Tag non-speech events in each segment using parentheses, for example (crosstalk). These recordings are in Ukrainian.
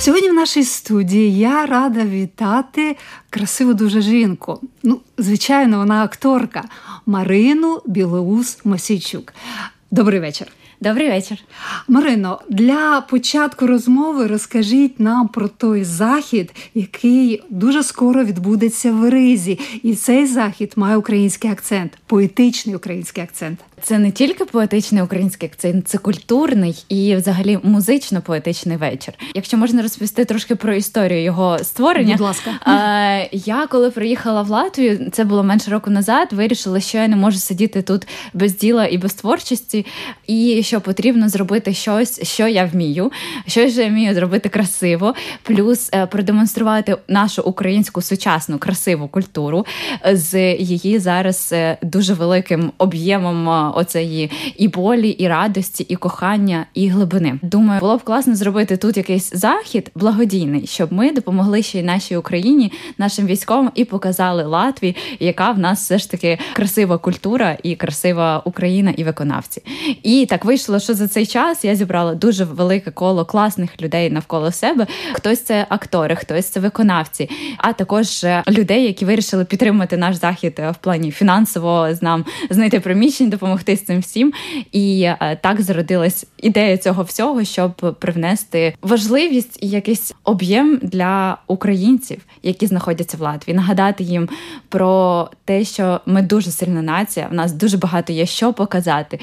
Сьогодні в нашій студії я рада вітати красиву дуже жінку. Ну, звичайно, вона акторка Марину Білоус Мосійчук. Добрий вечір. Добрий вечір. Марино, для початку розмови розкажіть нам про той захід, який дуже скоро відбудеться в Ризі. І цей захід має український акцент, поетичний український акцент. Це не тільки поетичний український акцент, це культурний і, взагалі, музично-поетичний вечір. Якщо можна розповісти трошки про історію його створення, Будь ласка, я коли приїхала в Латвію, це було менше року назад. Вирішила, що я не можу сидіти тут без діла і без творчості, і що потрібно зробити щось, що я вмію, що я вмію зробити красиво, плюс е, продемонструвати нашу українську сучасну красиву культуру з її зараз е, дуже великим об'ємом оцеї і болі, і радості, і кохання, і глибини. Думаю, було б класно зробити тут якийсь захід благодійний, щоб ми допомогли ще й нашій Україні, нашим військовим і показали Латвії, яка в нас все ж таки красива культура і красива Україна і виконавці. І так вийшло, що за цей час я зібрала дуже велике коло класних людей навколо себе. Хтось це актори, хтось це виконавці, а також людей, які вирішили підтримати наш захід в плані фінансово з нам знайти приміщення, допомогти допомогти з цим всім. І е, так зародилась ідея цього всього, щоб привнести важливість і якийсь об'єм для українців, які знаходяться в Латвії, нагадати їм про те, що ми дуже сильна нація. В нас дуже багато є що показати,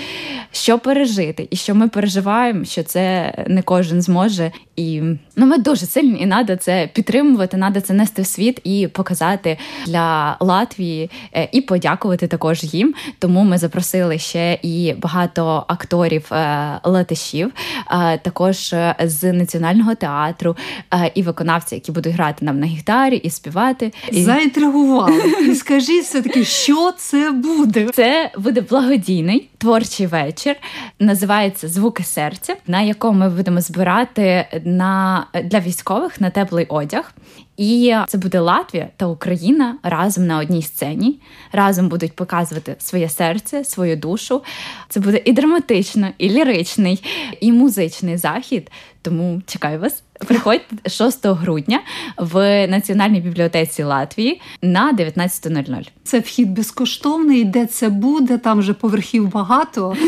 що пережити, і що ми переживаємо, що це не кожен зможе. І ну, ми дуже сильні, і треба це підтримувати, треба це нести в світ і показати для Латвії е, і подякувати також їм. Тому ми запросили ще і багато акторів е, латишів, е, також з національного театру і виконавці, які будуть грати нам на гітарі і співати. Заінтригували. І скажіть все таки, що це буде? Це буде благодійний творчий вечір. Називається Звуки серця, на якому ми будемо збирати на для військових на теплий одяг. І це буде Латвія та Україна разом на одній сцені. Разом будуть показувати своє серце, свою душу. Це буде і драматично, і ліричний, і музичний захід. Тому чекаю вас. Приходьте 6 грудня в Національній бібліотеці Латвії на 19.00. Це вхід безкоштовний, де це буде, там вже поверхів багато. (laughs)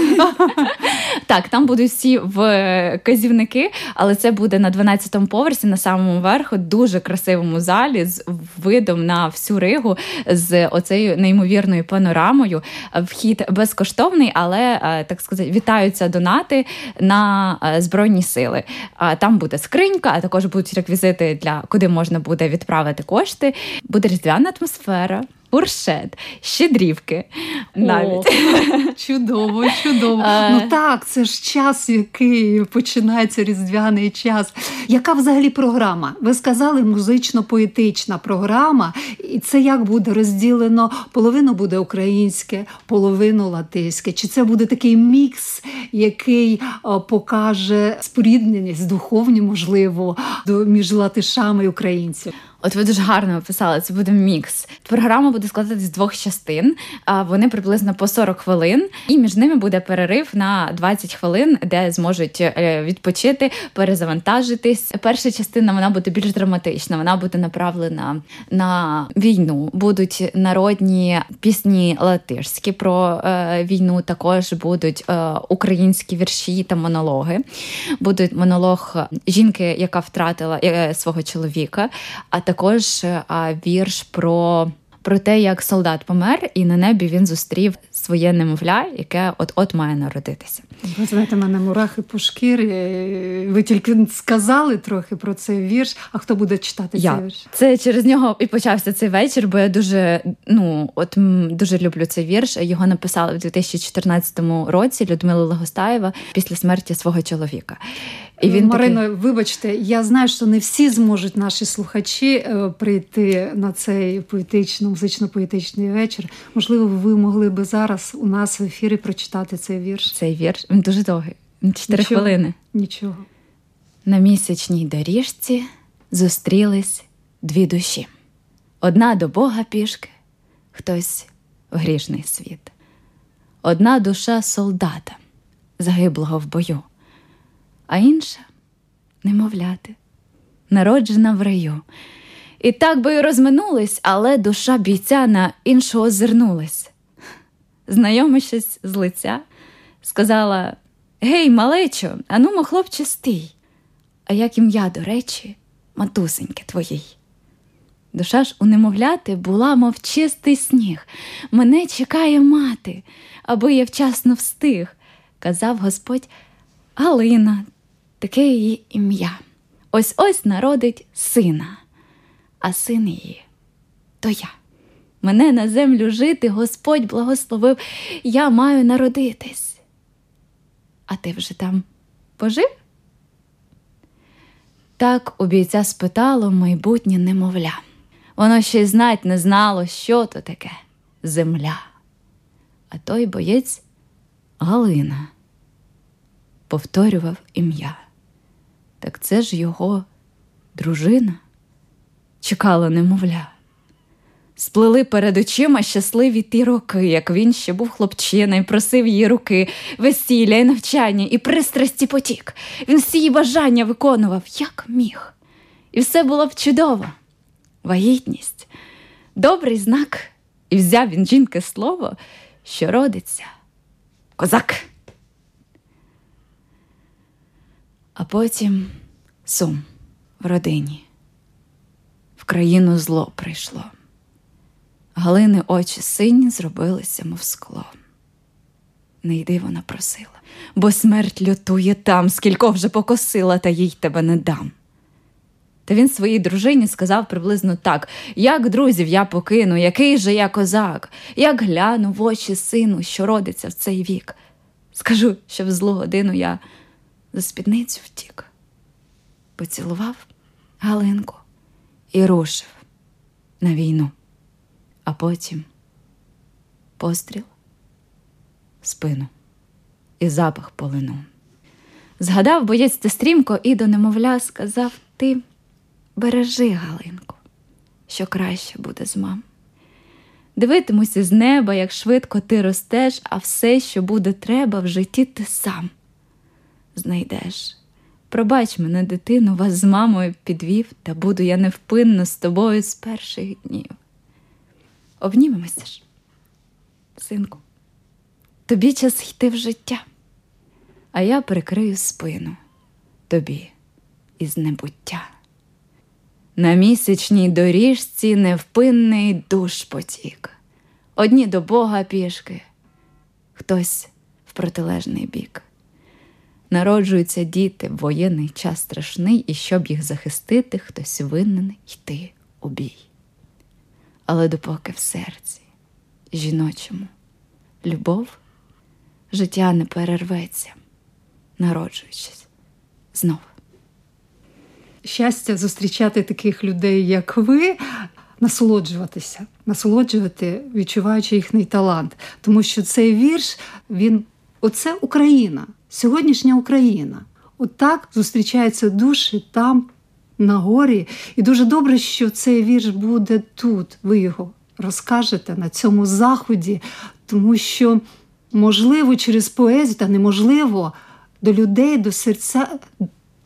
Так, там будуть всі в казівники, але це буде на 12-му поверсі, на самому верху, дуже красивому залі з видом на всю Ригу, з оцею неймовірною панорамою. Вхід безкоштовний, але е, так сказати, вітаються донати на е, збройні сили. Там буде скринь скринька, а також будуть реквізити для куди можна буде відправити кошти. Буде різдвяна атмосфера. Буршет, щедрівки. навіть. О, (laughs) чудово, чудово. А... Ну так, це ж час, який починається різдвяний час. Яка взагалі програма? Ви сказали музично-поетична програма, і це як буде розділено? Половину буде українське, половину латиське. Чи це буде такий мікс, який покаже спорідненість духовні, можливо, між латишами і українцями? От ви дуже гарно описали, це буде мікс. Програма буде складатися з двох частин, вони приблизно по 40 хвилин, і між ними буде перерив на 20 хвилин, де зможуть е, відпочити, перезавантажитись. Перша частина вона буде більш драматична. Вона буде направлена на війну. Будуть народні пісні латишські про е, війну. Також будуть е, українські вірші та монологи. Буде монолог жінки, яка втратила свого чоловіка. А також е, вірш про про те, як солдат помер, і на небі він зустрів своє немовля, яке от-от має народитися. Ви знаєте, мене мурахи по шкірі. Ви тільки сказали трохи про цей вірш. А хто буде читати я. цей вірш? Це через нього і почався цей вечір, бо я дуже ну от дуже люблю цей вірш. Його написали в 2014 році Людмила Легостаєва після смерті свого чоловіка. І він Марино, такий... вибачте, я знаю, що не всі зможуть наші слухачі е, прийти на цей поетично, музично-поетичний вечір. Можливо, ви могли би зараз у нас в ефірі прочитати цей вірш. Цей вірш він дуже довгий. Чотири хвилини. Нічого. На місячній доріжці зустрілись дві душі: одна до Бога пішки, хтось в грішний світ, одна душа солдата, загиблого в бою а інша немовляти, народжена в раю. І так би й розминулись, але душа бійця на іншу озирнулась. Знайомившись з лиця, сказала Гей, малечо, анумо, хлопче, стій, а як ім'я, до речі, матусеньки твоїй. Душа ж у немовляти була, мов чистий сніг. Мене чекає мати, аби я вчасно встиг, казав Господь Галина, таке її ім'я. Ось ось народить сина, а син її то я. Мене на землю жити Господь благословив, я маю народитись. А ти вже там пожив? Так у бійця спитало майбутнє немовля. Воно ще й знать не знало, що то таке земля. А той боєць Галина повторював ім'я. Так це ж його дружина чекала, немовля. Сплили перед очима щасливі ті роки, як він ще був хлопчина і просив її руки, весілля і навчання, і пристрасті потік. Він всі її бажання виконував, як міг. І все було б чудово. Вагітність, добрий знак, і взяв він жінки слово, що родиться козак. А потім сум в родині, в країну зло прийшло. Галини очі сині зробилися, мов скло. Не йди вона просила, бо смерть лютує там, скілько вже покосила, та їй тебе не дам. Та він своїй дружині сказав приблизно так: як друзів я покину, який же я козак, як гляну в очі сину, що родиться в цей вік. Скажу, що в злу годину я за спідницю втік, поцілував Галинку і рушив на війну, а потім постріл, спину і запах полину. Згадав боєць те стрімко і до немовля сказав Ти бережи, Галинку, що краще буде з мам. Дивитимуся з неба, як швидко ти ростеш, а все, що буде треба в житті, ти сам знайдеш. Пробач мене, дитину, вас з мамою підвів, та буду я невпинно з тобою з перших днів. Обнімемося ж, синку, тобі час йти в життя, а я прикрию спину тобі із небуття. На місячній доріжці невпинний душ потік, одні до Бога пішки, хтось в протилежний бік. Народжуються діти воєнний час страшний, і щоб їх захистити, хтось винен йти у бій. Але допоки в серці, жіночому, любов, життя не перерветься, народжуючись знову. Щастя зустрічати таких людей, як ви, насолоджуватися, насолоджувати, відчуваючи їхній талант. Тому що цей вірш, він оце Україна сьогоднішня Україна. Отак От зустрічаються душі там, на горі. І дуже добре, що цей вірш буде тут. Ви його розкажете на цьому заході, тому що, можливо, через поезію, та неможливо до людей, до серця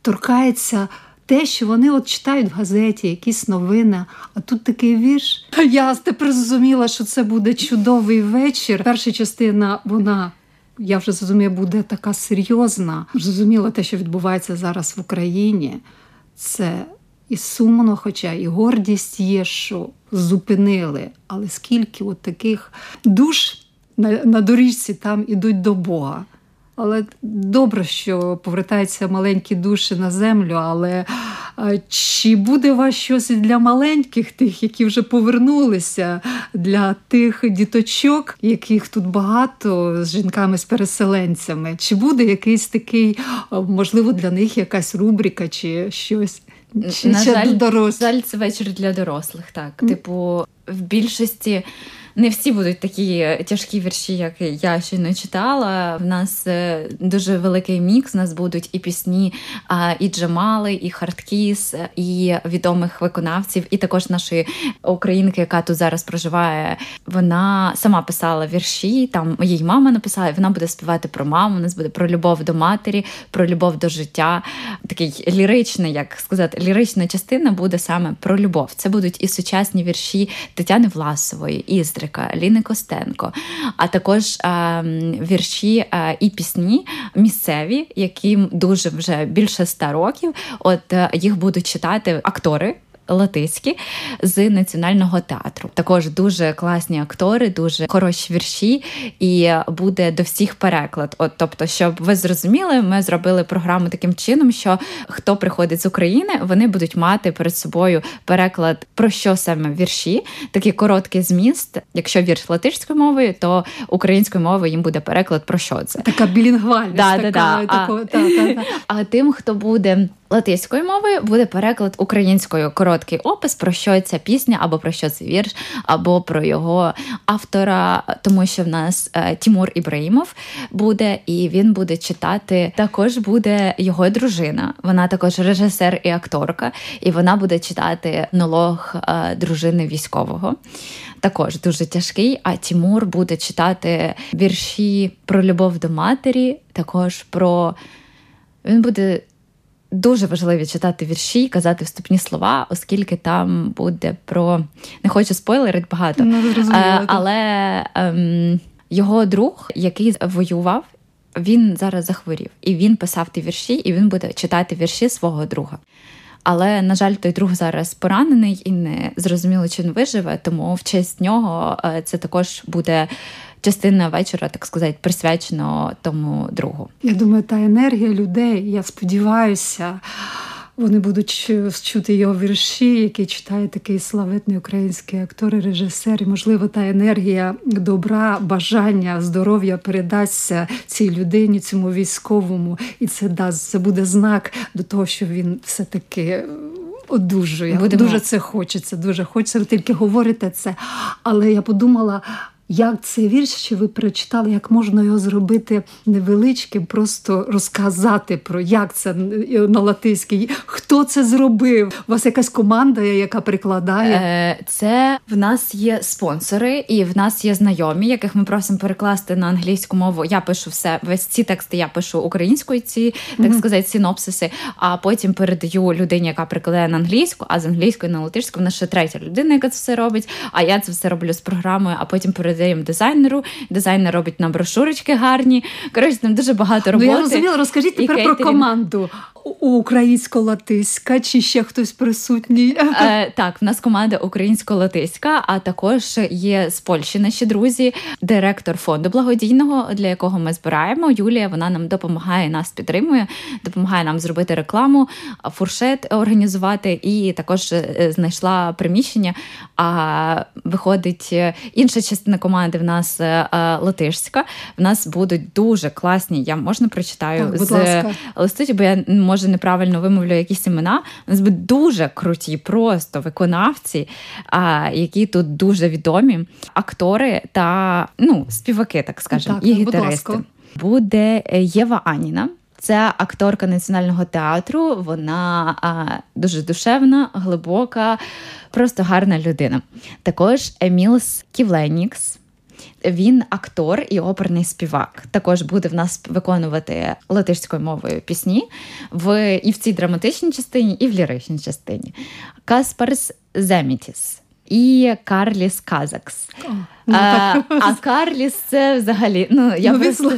торкається. Те, що вони от читають в газеті якісь новини, а тут такий вірш. (laughs) Я тепер зрозуміла, що це буде чудовий вечір. Перша частина, вона я вже зрозуміла, буде така серйозна. Зрозуміла те, що відбувається зараз в Україні. Це і сумно, хоча і гордість є, що зупинили. Але скільки от таких душ на, на доріжці там ідуть до Бога. Але добре, що повертаються маленькі душі на землю. Але чи буде у вас щось для маленьких, тих, які вже повернулися, для тих діточок, яких тут багато з жінками з переселенцями? Чи буде якийсь такий, можливо, для них якась рубрика чи щось? Чи На жаль, жаль, це вечір для дорослих, так. Типу, в більшості не всі будуть такі тяжкі вірші, як я щойно читала. В нас е, дуже великий мікс. У нас будуть і пісні, і Джамали, і Хардкіс, і відомих виконавців, і також нашої українки, яка тут зараз проживає. Вона сама писала вірші. Там її мама написала, вона буде співати про маму. У нас буде про любов до матері, про любов до життя. Такий ліричний, як сказати, лірична частина буде саме про любов. Це будуть і сучасні вірші Тетяни Власової, і Петрика, Ліни Костенко, а також вірші і пісні місцеві, які дуже вже більше ста років. От е, їх будуть читати актори. Латиські з національного театру. Також дуже класні актори, дуже хороші вірші, і буде до всіх переклад. От, тобто, щоб ви зрозуміли, ми зробили програму таким чином, що хто приходить з України, вони будуть мати перед собою переклад про що саме вірші, такий короткий зміст. Якщо вірш латишською мовою, то українською мовою їм буде переклад про що це. Така білінгвальність. Да, така, да, да. Тако, а, та, та, та. а тим, хто буде латиською мовою буде переклад українською короткий опис, про що ця пісня, або про що цей вірш, або про його автора, тому що в нас е, Тімур Ібраїмов буде, і він буде читати. Також буде його дружина. Вона також режисер і акторка, і вона буде читати налог е, дружини військового. Також дуже тяжкий. А Тімур буде читати вірші про любов до матері, також про. Він буде Дуже важливо читати вірші, казати вступні слова, оскільки там буде про не хочу спойлерити багато, ну, е, але ем, його друг, який воював, він зараз захворів, і він писав ті вірші, і він буде читати вірші свого друга. Але, на жаль, той друг зараз поранений і не зрозуміло, чи він виживе, тому в честь нього е, це також буде частина вечора, так сказати, присвячено тому другу. Я думаю, та енергія людей, я сподіваюся. Вони будуть чути його вірші, які читає такий славетний український актор і режисер. І, можливо, та енергія добра, бажання, здоров'я передасться цій людині, цьому військовому, і це дасть це буде знак до того, що він все таки одужує. Будемо. Дуже це хочеться. Дуже хочеться. Ви тільки говорите це. Але я подумала, як цей вірш, що ви прочитали, як можна його зробити невеличким, просто розказати про як це на латиській, хто це зробив? У вас якась команда, яка прикладає? Е, Це в нас є спонсори, і в нас є знайомі, яких ми просимо перекласти на англійську мову. Я пишу все, весь ці тексти я пишу українською, ці так сказати, синопсиси, а потім передаю людині, яка прикладає на англійську, а з англійської на латишську в нас ще третя людина, яка це все робить. А я це все роблю з програмою, а потім передаю передаємо дизайнеру. Дизайнер робить нам брошурочки гарні. Коротше, там дуже багато роботи. Ну, я розуміла, розкажіть тепер про команду українсько-латиська, чи ще хтось присутній? Е, Так, в нас команда українсько-латиська, а також є з Польщі наші друзі, директор фонду благодійного, для якого ми збираємо. Юлія вона нам допомагає, нас підтримує, допомагає нам зробити рекламу, фуршет організувати, і також е, знайшла приміщення. А виходить е, інша частина команди. В нас е, латишська. В нас будуть дуже класні. Я можна прочитаю так, з листу, бо я може неправильно вимовлю якісь імена. У нас будуть дуже круті, просто виконавці, а, які тут дуже відомі, актори та ну, співаки, так скажемо, так, і гітаристи. Буде Єва Аніна. Це акторка національного театру. Вона а, дуже душевна, глибока, просто гарна людина. Також Емілс Ківленікс. Він актор і оперний співак. Також буде в нас виконувати латиською мовою пісні в і в цій драматичній частині, і в ліричній частині. Каспарс Земітіс і Карліс Казакс. Ну, а, а Карліс це взагалі. Ну, я ну, просто...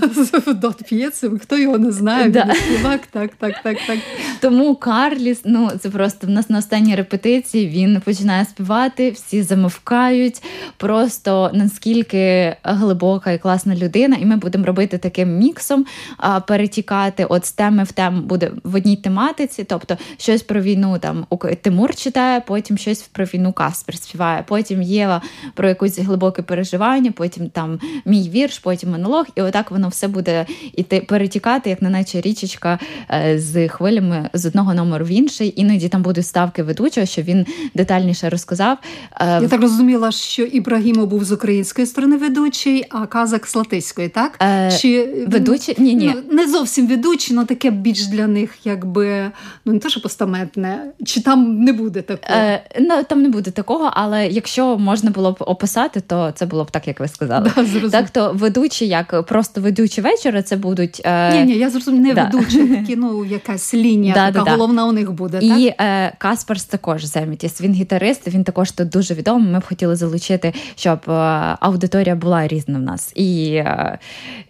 він Дот п'єце, хто його не знає, Да. він співак, так, так, так, так. Тому Карліс, ну це просто в нас на останній репетиції він починає співати, всі замовкають. Просто наскільки глибока і класна людина, і ми будемо робити таким міксом, а, перетікати от з теми в тему буде в одній тематиці, тобто щось про війну там Тимур читає, потім щось про війну Каспер співає, потім Єва про якусь глибоке переживання, потім там мій вірш, потім монолог, і отак воно все буде іти перетікати, як на наче річечка е, з хвилями з одного номеру в інший. Іноді там будуть ставки ведучого, що він детальніше розказав. Е, Я так розуміла, що Ібрагімов був з української сторони ведучий, а Казак з латиської, так? Е, Чи ведучий? Ні, ні. Ну, не зовсім ведучий, але таке більш для них, якби ну не то, що постаментне, чи там не буде такого? Е, ну, там не буде такого, але якщо можна було б описати, то це було б так, як ви сказали. (laughs) Да, так, то ведучі, як просто ведучі вечора, це будуть. Е, Ні, ні, я зрозуміла, не (laughs) да. ведучий, такі, ну якась лінія, Да, така да, да. головна у них буде, так? І е, Каспарс також Земітіс. Він гітарист, він також тут дуже відомий. Ми б хотіли залучити, щоб е, аудиторія була різна в нас. І, е,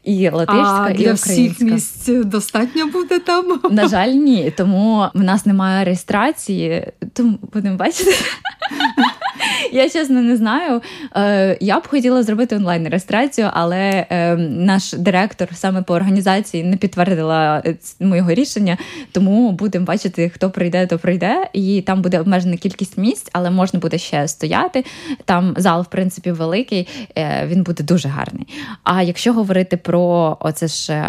і латишська, а і для всіх місць достатньо буде там. На жаль, ні, тому в нас немає реєстрації, тому будемо бачити. (laughs) (laughs) Я чесно не знаю. Е, Я б хотіла зробити онлайн реєстрацію, але е, наш директор саме по організації не підтвердила е, моєго рішення. Тому будемо бачити, хто прийде, то прийде. І там буде обмежена кількість місць, але можна буде ще стояти. Там зал, в принципі, великий, він буде дуже гарний. А якщо говорити про оце ж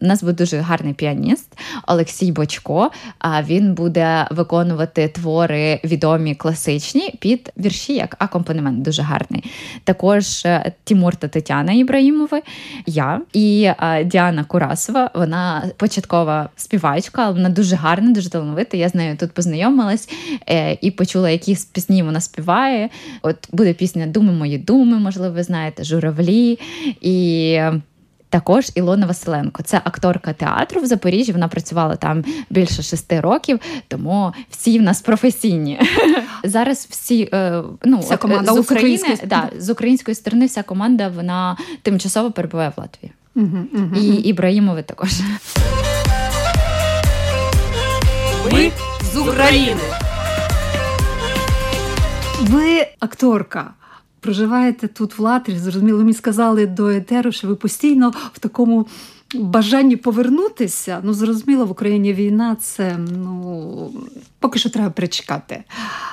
у нас буде дуже гарний піаніст Олексій Бочко. А він буде виконувати твори відомі класичні під вірші як акомпанемент дуже гарний. Також е, Тімур та Тетяна Ібраїмови, я і е, Діана Курасова. Вона початкова співачка, але вона дуже гарна, дуже талановита. Я з нею тут познайомилась е, і почула, які пісні вона співає. От буде пісня Думи мої думи, можливо, ви знаєте, журавлі. І також Ілона Василенко. Це акторка театру в Запоріжжі. Вона працювала там більше шести років, тому всі в нас професійні. (laughs) Зараз всі е, ну Вся команда з України, української да, з української сторони, вся команда вона тимчасово перебуває в Латвії. І Ібраїмови також. Ми з України. Ви акторка. Проживаєте тут в Латвії, зрозуміло, мені сказали до етеру, що ви постійно в такому бажанні повернутися. Ну, зрозуміло, в Україні війна це ну поки що треба перечекати.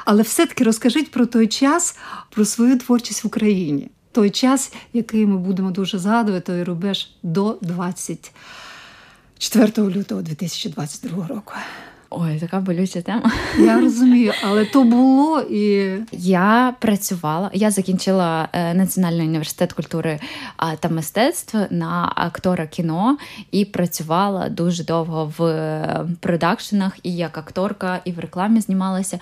Але все-таки розкажіть про той час, про свою творчість в Україні. Той час, який ми будемо дуже згадувати, той рубеж до 24 лютого 2022 року. Ой, така болюча тема. Я розумію, але то було і Я працювала, я закінчила е, Національний університет культури та мистецтв на актора кіно і працювала дуже довго в е, продакшенах і як акторка, і в рекламі знімалася.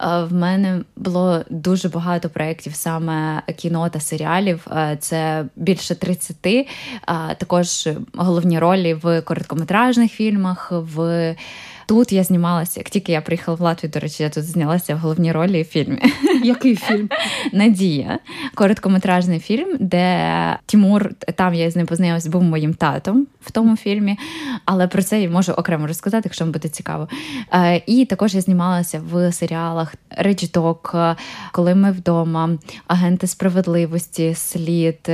Е, В мене було дуже багато проєктів саме кіно та серіалів. Це більше 30. Також головні ролі в короткометражних фільмах. в Тут я знімалася, як тільки я приїхала в Латвію, до речі, я тут знялася в головній ролі в фільмі. (laughs) який фільм? Надія, короткометражний фільм, де Тімур, там я з ним познайомилася, був моїм татом в тому фільмі, але про це я можу окремо розказати, якщо вам буде цікаво. Е, І також я знімалася в серіалах Редждок, коли ми вдома, агенти справедливості, слід.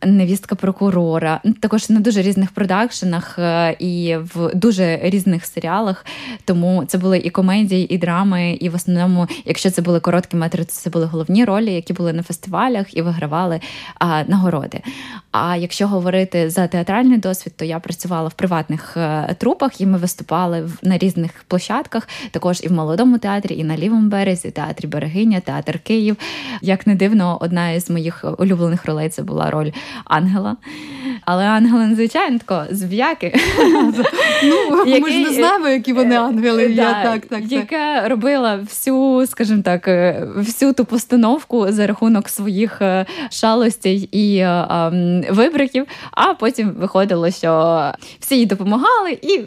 Е, Невістка прокурора, Ну, також на дуже різних продакшенах е, і в дуже різних серіалах. Тому це були і комедії, і драми. І в основному, якщо це були короткі метри, то це були головні ролі, які були на фестивалях і вигравали а, нагороди. А якщо говорити за театральний досвід, то я працювала в приватних е, трупах, і ми виступали на різних площадках, також і в молодому театрі, і на лівому березі, театрі Берегиня, театр Київ. Як не дивно, одна із моїх улюблених ролей це була роль Ангела. Але Ангела, надзвичайно тако зв'яки. Ну, Ми ж не знаємо, які вони ангели. Я так, так, Яка робила всю, скажімо так, е, всю ту постановку за рахунок своїх е, шалостей і е, вибриків, а потім виходило, що всі їй допомагали і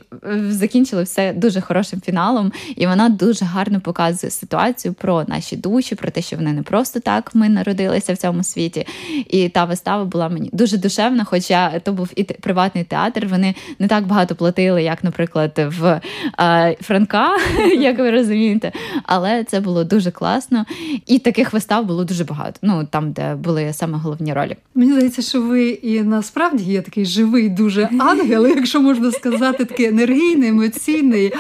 закінчили все дуже хорошим фіналом. І вона дуже гарно показує ситуацію про наші душі, про те, що вони не просто так ми народилися в цьому світі. І та вистава була мені дуже душевна, хоча то був і приватний театр. Вони не так багато платили, як, наприклад, в е, Франка, (laughs) як ви розумієте. Але це було дуже класно. І таких вистав було дуже багато. Ну там, де були саме головні ролі. Мені здається, що ви і насправді є такий живий, дуже ангел, якщо можна сказати, такий енергійний, емоційний,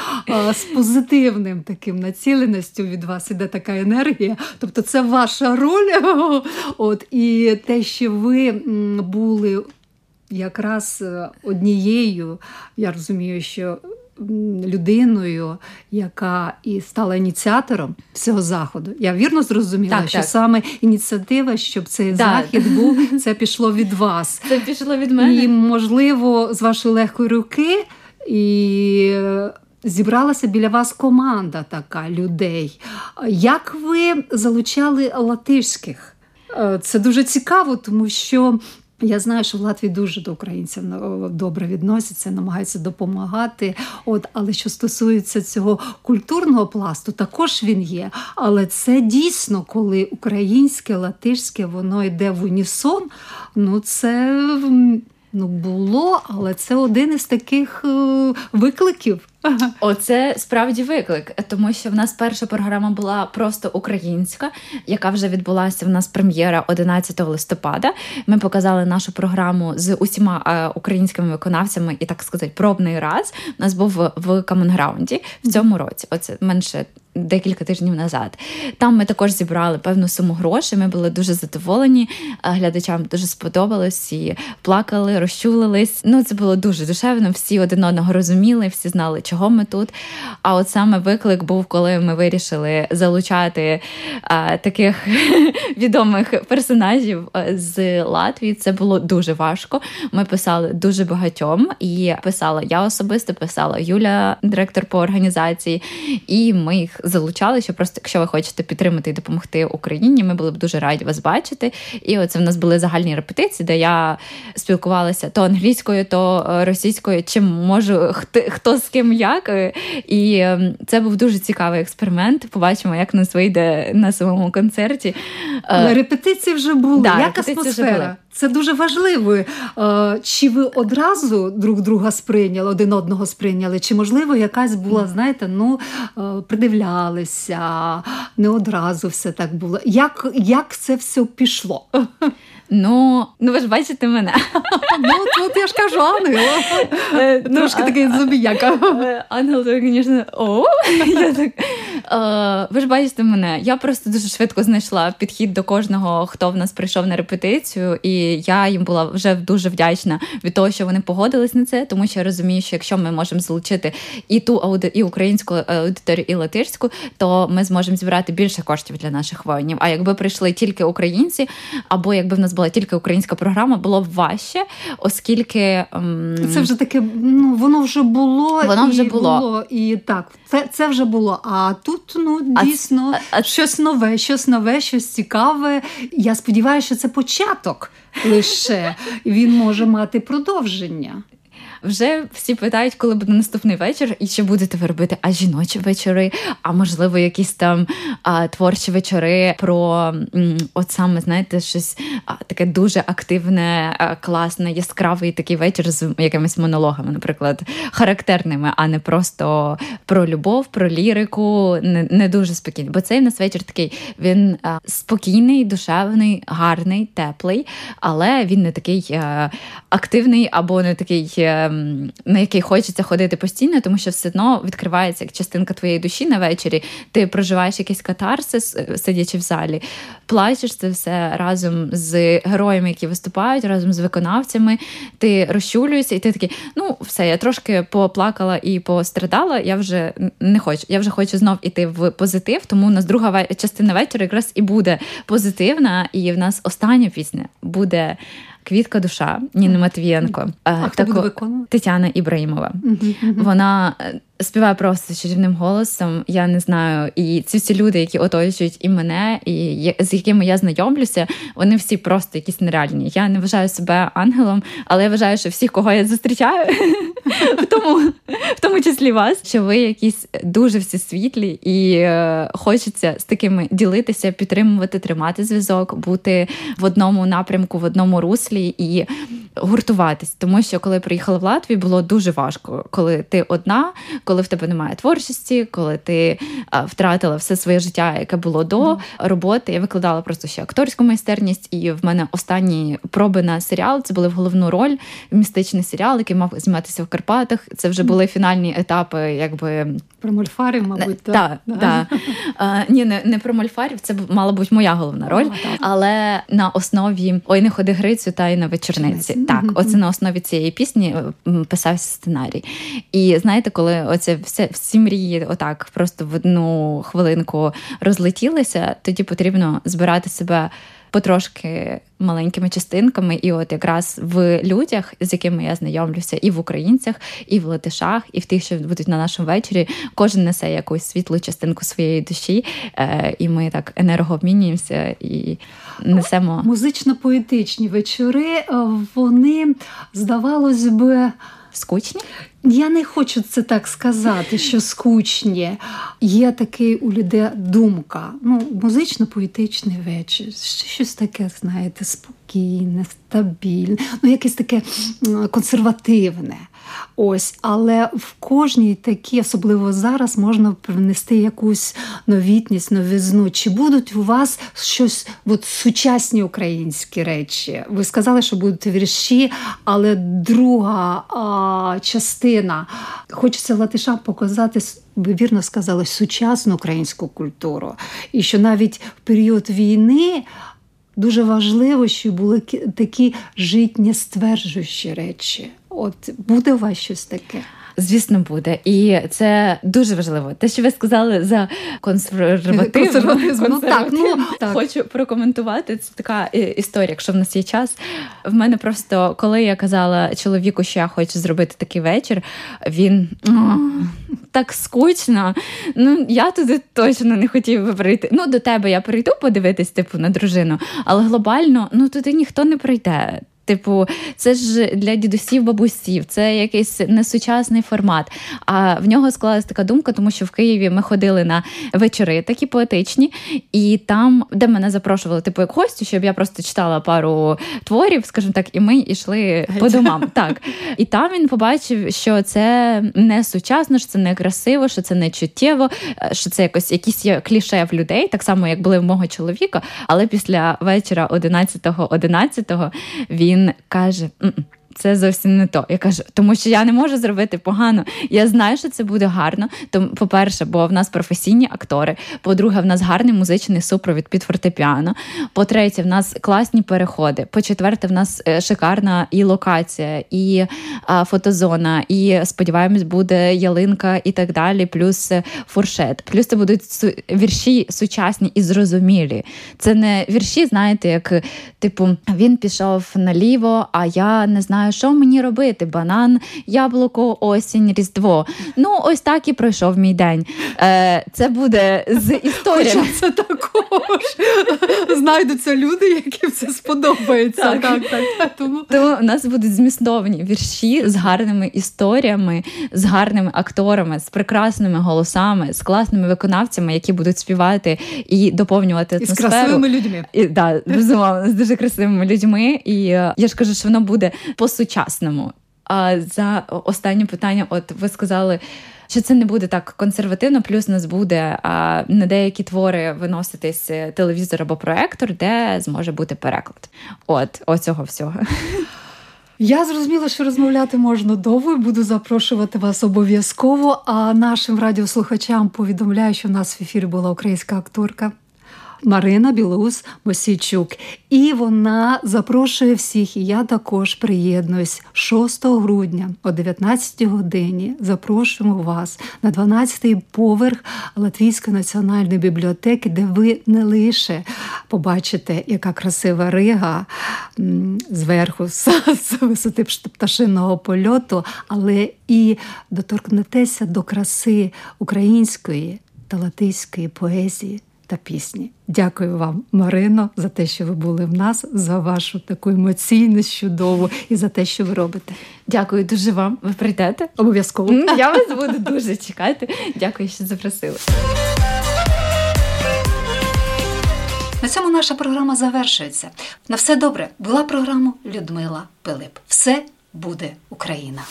з позитивним таким націленістю від вас іде така енергія. Тобто, це ваша роль. (laughs) От і те, що ви були якраз е, однією, я розумію, що людиною, яка і стала ініціатором цього заходу. Я вірно зрозуміла, так, що так. саме ініціатива, щоб цей так. захід був, (laughs) це пішло від вас. Це пішло від мене. І, можливо, з вашої легкої руки і. Е, зібралася біля вас команда така людей. Як ви залучали латишських? Е, це дуже цікаво, тому що я знаю, що в Латвії дуже до українців ну, добре відносяться, намагаються допомагати. От, але що стосується цього культурного пласту, також він є. Але це дійсно, коли українське, латишське, воно йде в унісон. Ну це ну було, але це один із таких е, викликів. (laughs) Оце справді виклик, тому що в нас перша програма була просто українська, яка вже відбулася. В нас прем'єра 11 листопада. Ми показали нашу програму з усіма е, українськими виконавцями і так сказати, пробний раз. У нас був в Камонграунді в цьому році. Оце менше декілька тижнів назад. Там ми також зібрали певну суму грошей. Ми були дуже задоволені. Глядачам дуже сподобалось і плакали, розчулились. Ну це було дуже душевно. Всі один одного розуміли, всі знали, чого ми тут. А от саме виклик був, коли ми вирішили залучати а, таких (laughs) відомих персонажів з Латвії. Це було дуже важко. Ми писали дуже багатьом, і писала я особисто, писала Юля, директор по організації, і ми їх залучали, що просто, якщо ви хочете підтримати і допомогти Україні, ми були б дуже раді вас бачити. І оце в нас були загальні репетиції, де я спілкувалася то англійською, то е, російською, чим можу хто, хто з ким як. І ем, це був дуже цікавий експеримент. Побачимо, як нас вийде на самому концерті. Е, Але репетиції вже були. Да, як атмосфера? Це дуже важливо. Е, чи ви одразу друг друга сприйняли, один одного сприйняли? Чи можливо якась була, знаєте, ну придивлялися, не одразу все так було. Як, Як це все пішло? Ну, ну ви ж бачите мене. (laughs) Ну, тут я ж кажу ангел. Е, ну, Трошки такий зубіяка. Е, ангел, то, звісно, о. (laughs) Е, ви ж бачите мене. Я просто дуже швидко знайшла підхід до кожного, хто в нас прийшов на репетицію, і я їм була вже дуже вдячна від того, що вони погодились на це, тому що я розумію, що якщо ми можемо залучити і ту ауди, і українську аудиторію, і латишську, то ми зможемо зібрати більше коштів для наших воїнів. А якби прийшли тільки українці, або якби в нас була тільки українська програма, було б важче, оскільки ем... це вже таке, ну воно вже було, воно вже і було. було і так, це це вже було. А тут ну дійсно а... щось нове, щось нове, щось цікаве. Я сподіваюся, що це початок лише він може мати продовження вже всі питають, коли буде наступний вечір, і чи будете ви робити а жіночі вечори, а можливо, якісь там а, творчі вечори про от саме, знаєте, щось а, таке дуже активне, а, класне, яскравий такий вечір з якимись монологами, наприклад, характерними, а не просто про любов, про лірику, не не дуже спокійний. Бо цей у нас вечір такий він спокійний, душевний, гарний, теплий, але він не такий активний або не такий. А, на який хочеться ходити постійно, тому що все одно відкривається як частинка твоєї душі на вечорі. Ти проживаєш якийсь катарсис, е, сидячи в залі, плачеш це все разом з героями, які виступають, разом з виконавцями. Ти розчулюєшся, і ти такий, ну все, я трошки поплакала і пострадала. Я вже не хочу. Я вже хочу знов іти в позитив. Тому у нас друга частина вечора якраз і буде позитивна, і в нас остання пісня буде. Квітка душа Ніни Матвієнко. А хто буде виконувати? Тетяна Ібраїмова. Вона е, співає просто чарівним голосом. Я не знаю. І ці всі люди, які оточують і мене, і з якими я знайомлюся, вони всі просто якісь нереальні. Я не вважаю себе ангелом, але я вважаю, що всіх, кого я зустрічаю, (laughs) в тому в тому числі вас, що ви якісь дуже всі світлі, і е, хочеться з такими ділитися, підтримувати, тримати зв'язок, бути в одному напрямку, в одному руслі і гуртуватись. Тому що коли приїхала в Латвію, було дуже важко, коли ти одна коли в тебе немає творчості, коли ти а, втратила все своє життя, яке було до роботи. Я викладала просто ще акторську майстерність, і в мене останні проби на серіал це були в головну роль. Містичний серіал, який мав зніматися в Карпатах. Це вже були фінальні етапи, якби про мольфарів, мабуть, так. Да, да. А, ні, не не про мольфарів. Це мала бути моя головна роль, а, але на основі ой, не ходи Грицю та й на вечорниці. Mm-hmm. Так, оце на основі цієї пісні писався сценарій. І знаєте, коли оце все всі мрії, отак просто в одну хвилинку розлетілися, тоді потрібно збирати себе потрошки маленькими частинками, і от якраз в людях, з якими я знайомлюся, і в українцях, і в латишах, і в тих, що будуть на нашому вечорі, кожен несе якусь світлу частинку своєї душі, е, і ми так енергообмінюємося і несемо музично-поетичні вечори. Е, вони здавалось би скучні. Я не хочу це так сказати, що скучні. Є такий у людей думка. Ну, музично-поетичний вечір. Щось таке, знаєте, спокійне, стабільне, ну якесь таке консервативне. Ось, але в кожній такій, особливо зараз, можна привнести якусь новітність, новизну. Чи будуть у вас щось от, сучасні українські речі? Ви сказали, що будуть вірші, але друга а, частина. Хочеться латишам показати. Ви вірно сказали, сучасну українську культуру. І що навіть в період війни дуже важливо, щоб були такі життєстверджуючі речі. От буде у вас щось таке? Звісно, буде, і це дуже важливо. Те, що ви сказали за консерватизм, ну, так, ну, так. хочу прокоментувати. Це така е, історія. Якщо в нас є час, в мене просто коли я казала чоловіку, що я хочу зробити такий вечір, він так скучно. Ну я туди точно не хотів би прийти. Ну до тебе я прийду подивитись, типу на дружину, але глобально ну туди ніхто не прийде. Типу, це ж для дідусів, бабусів, це якийсь несучасний формат. А в нього склалась така думка, тому що в Києві ми ходили на вечори такі поетичні, і там, де мене запрошували, типу, як гостю, щоб я просто читала пару творів, скажімо так, і ми йшли по домам. Так. І там він побачив, що це не сучасно, що це не красиво, що це не чуттєво, що це якось якісь є кліше в людей, так само, як були в мого чоловіка. Але після вечора 11-го 11-го він він каже: це зовсім не то. Я кажу, тому що я не можу зробити погано. Я знаю, що це буде гарно. Тому, по-перше, бо в нас професійні актори. По-друге, в нас гарний музичний супровід під фортепіано. По-третє, в нас класні переходи. По-четверте, в нас е, шикарна і локація, і а, фотозона, і сподіваємось, буде ялинка і так далі. Плюс е, фуршет. Плюс це будуть вірші сучасні і зрозумілі. Це не вірші, знаєте, як типу він пішов наліво, а я не знаю, що мені робити: банан, яблуко, осінь, різдво. Ну, ось так і пройшов мій день. Е, Це буде з історіями. Це також знайдуться люди, яким це сподобається. Так, так, так. так. Тому... Тому у нас будуть змістовні вірші з гарними історіями, з гарними акторами, з прекрасними голосами, з класними виконавцями, які будуть співати і доповнювати атмосферу. І з красивими людьми. І, да, безумовно, з дуже красивими людьми. І е, я ж кажу, що воно буде по по-сучасному. А за останнє питання, от ви сказали, що це не буде так консервативно, плюс нас буде а, на деякі твори виноситись телевізор або проектор, де зможе бути переклад. От оцього всього. Я зрозуміла, що розмовляти можна довго. Буду запрошувати вас обов'язково. А нашим радіослухачам повідомляю, що в нас в ефірі була українська акторка. Марина Білоус Мосійчук. І вона запрошує всіх, і я також приєднуюсь 6 грудня о 19 годині. Запрошуємо вас на 12-й поверх Латвійської національної бібліотеки, де ви не лише побачите, яка красива рига зверху з висоти пташиного польоту, але і доторкнетеся до краси української та латиської поезії та пісні. Дякую вам, Марино, за те, що ви були в нас, за вашу таку емоційність чудову і за те, що ви робите. Дякую дуже вам. Ви прийдете? Обов'язково. Я вас буду дуже чекати. Дякую, що запросили. На цьому наша програма завершується. На все добре. Була програма Людмила Пилип. Все буде Україна.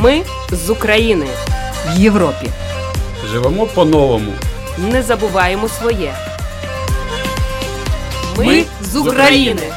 Ми з України в Європі. Живемо по-новому. Не забуваємо своє. Ми з України.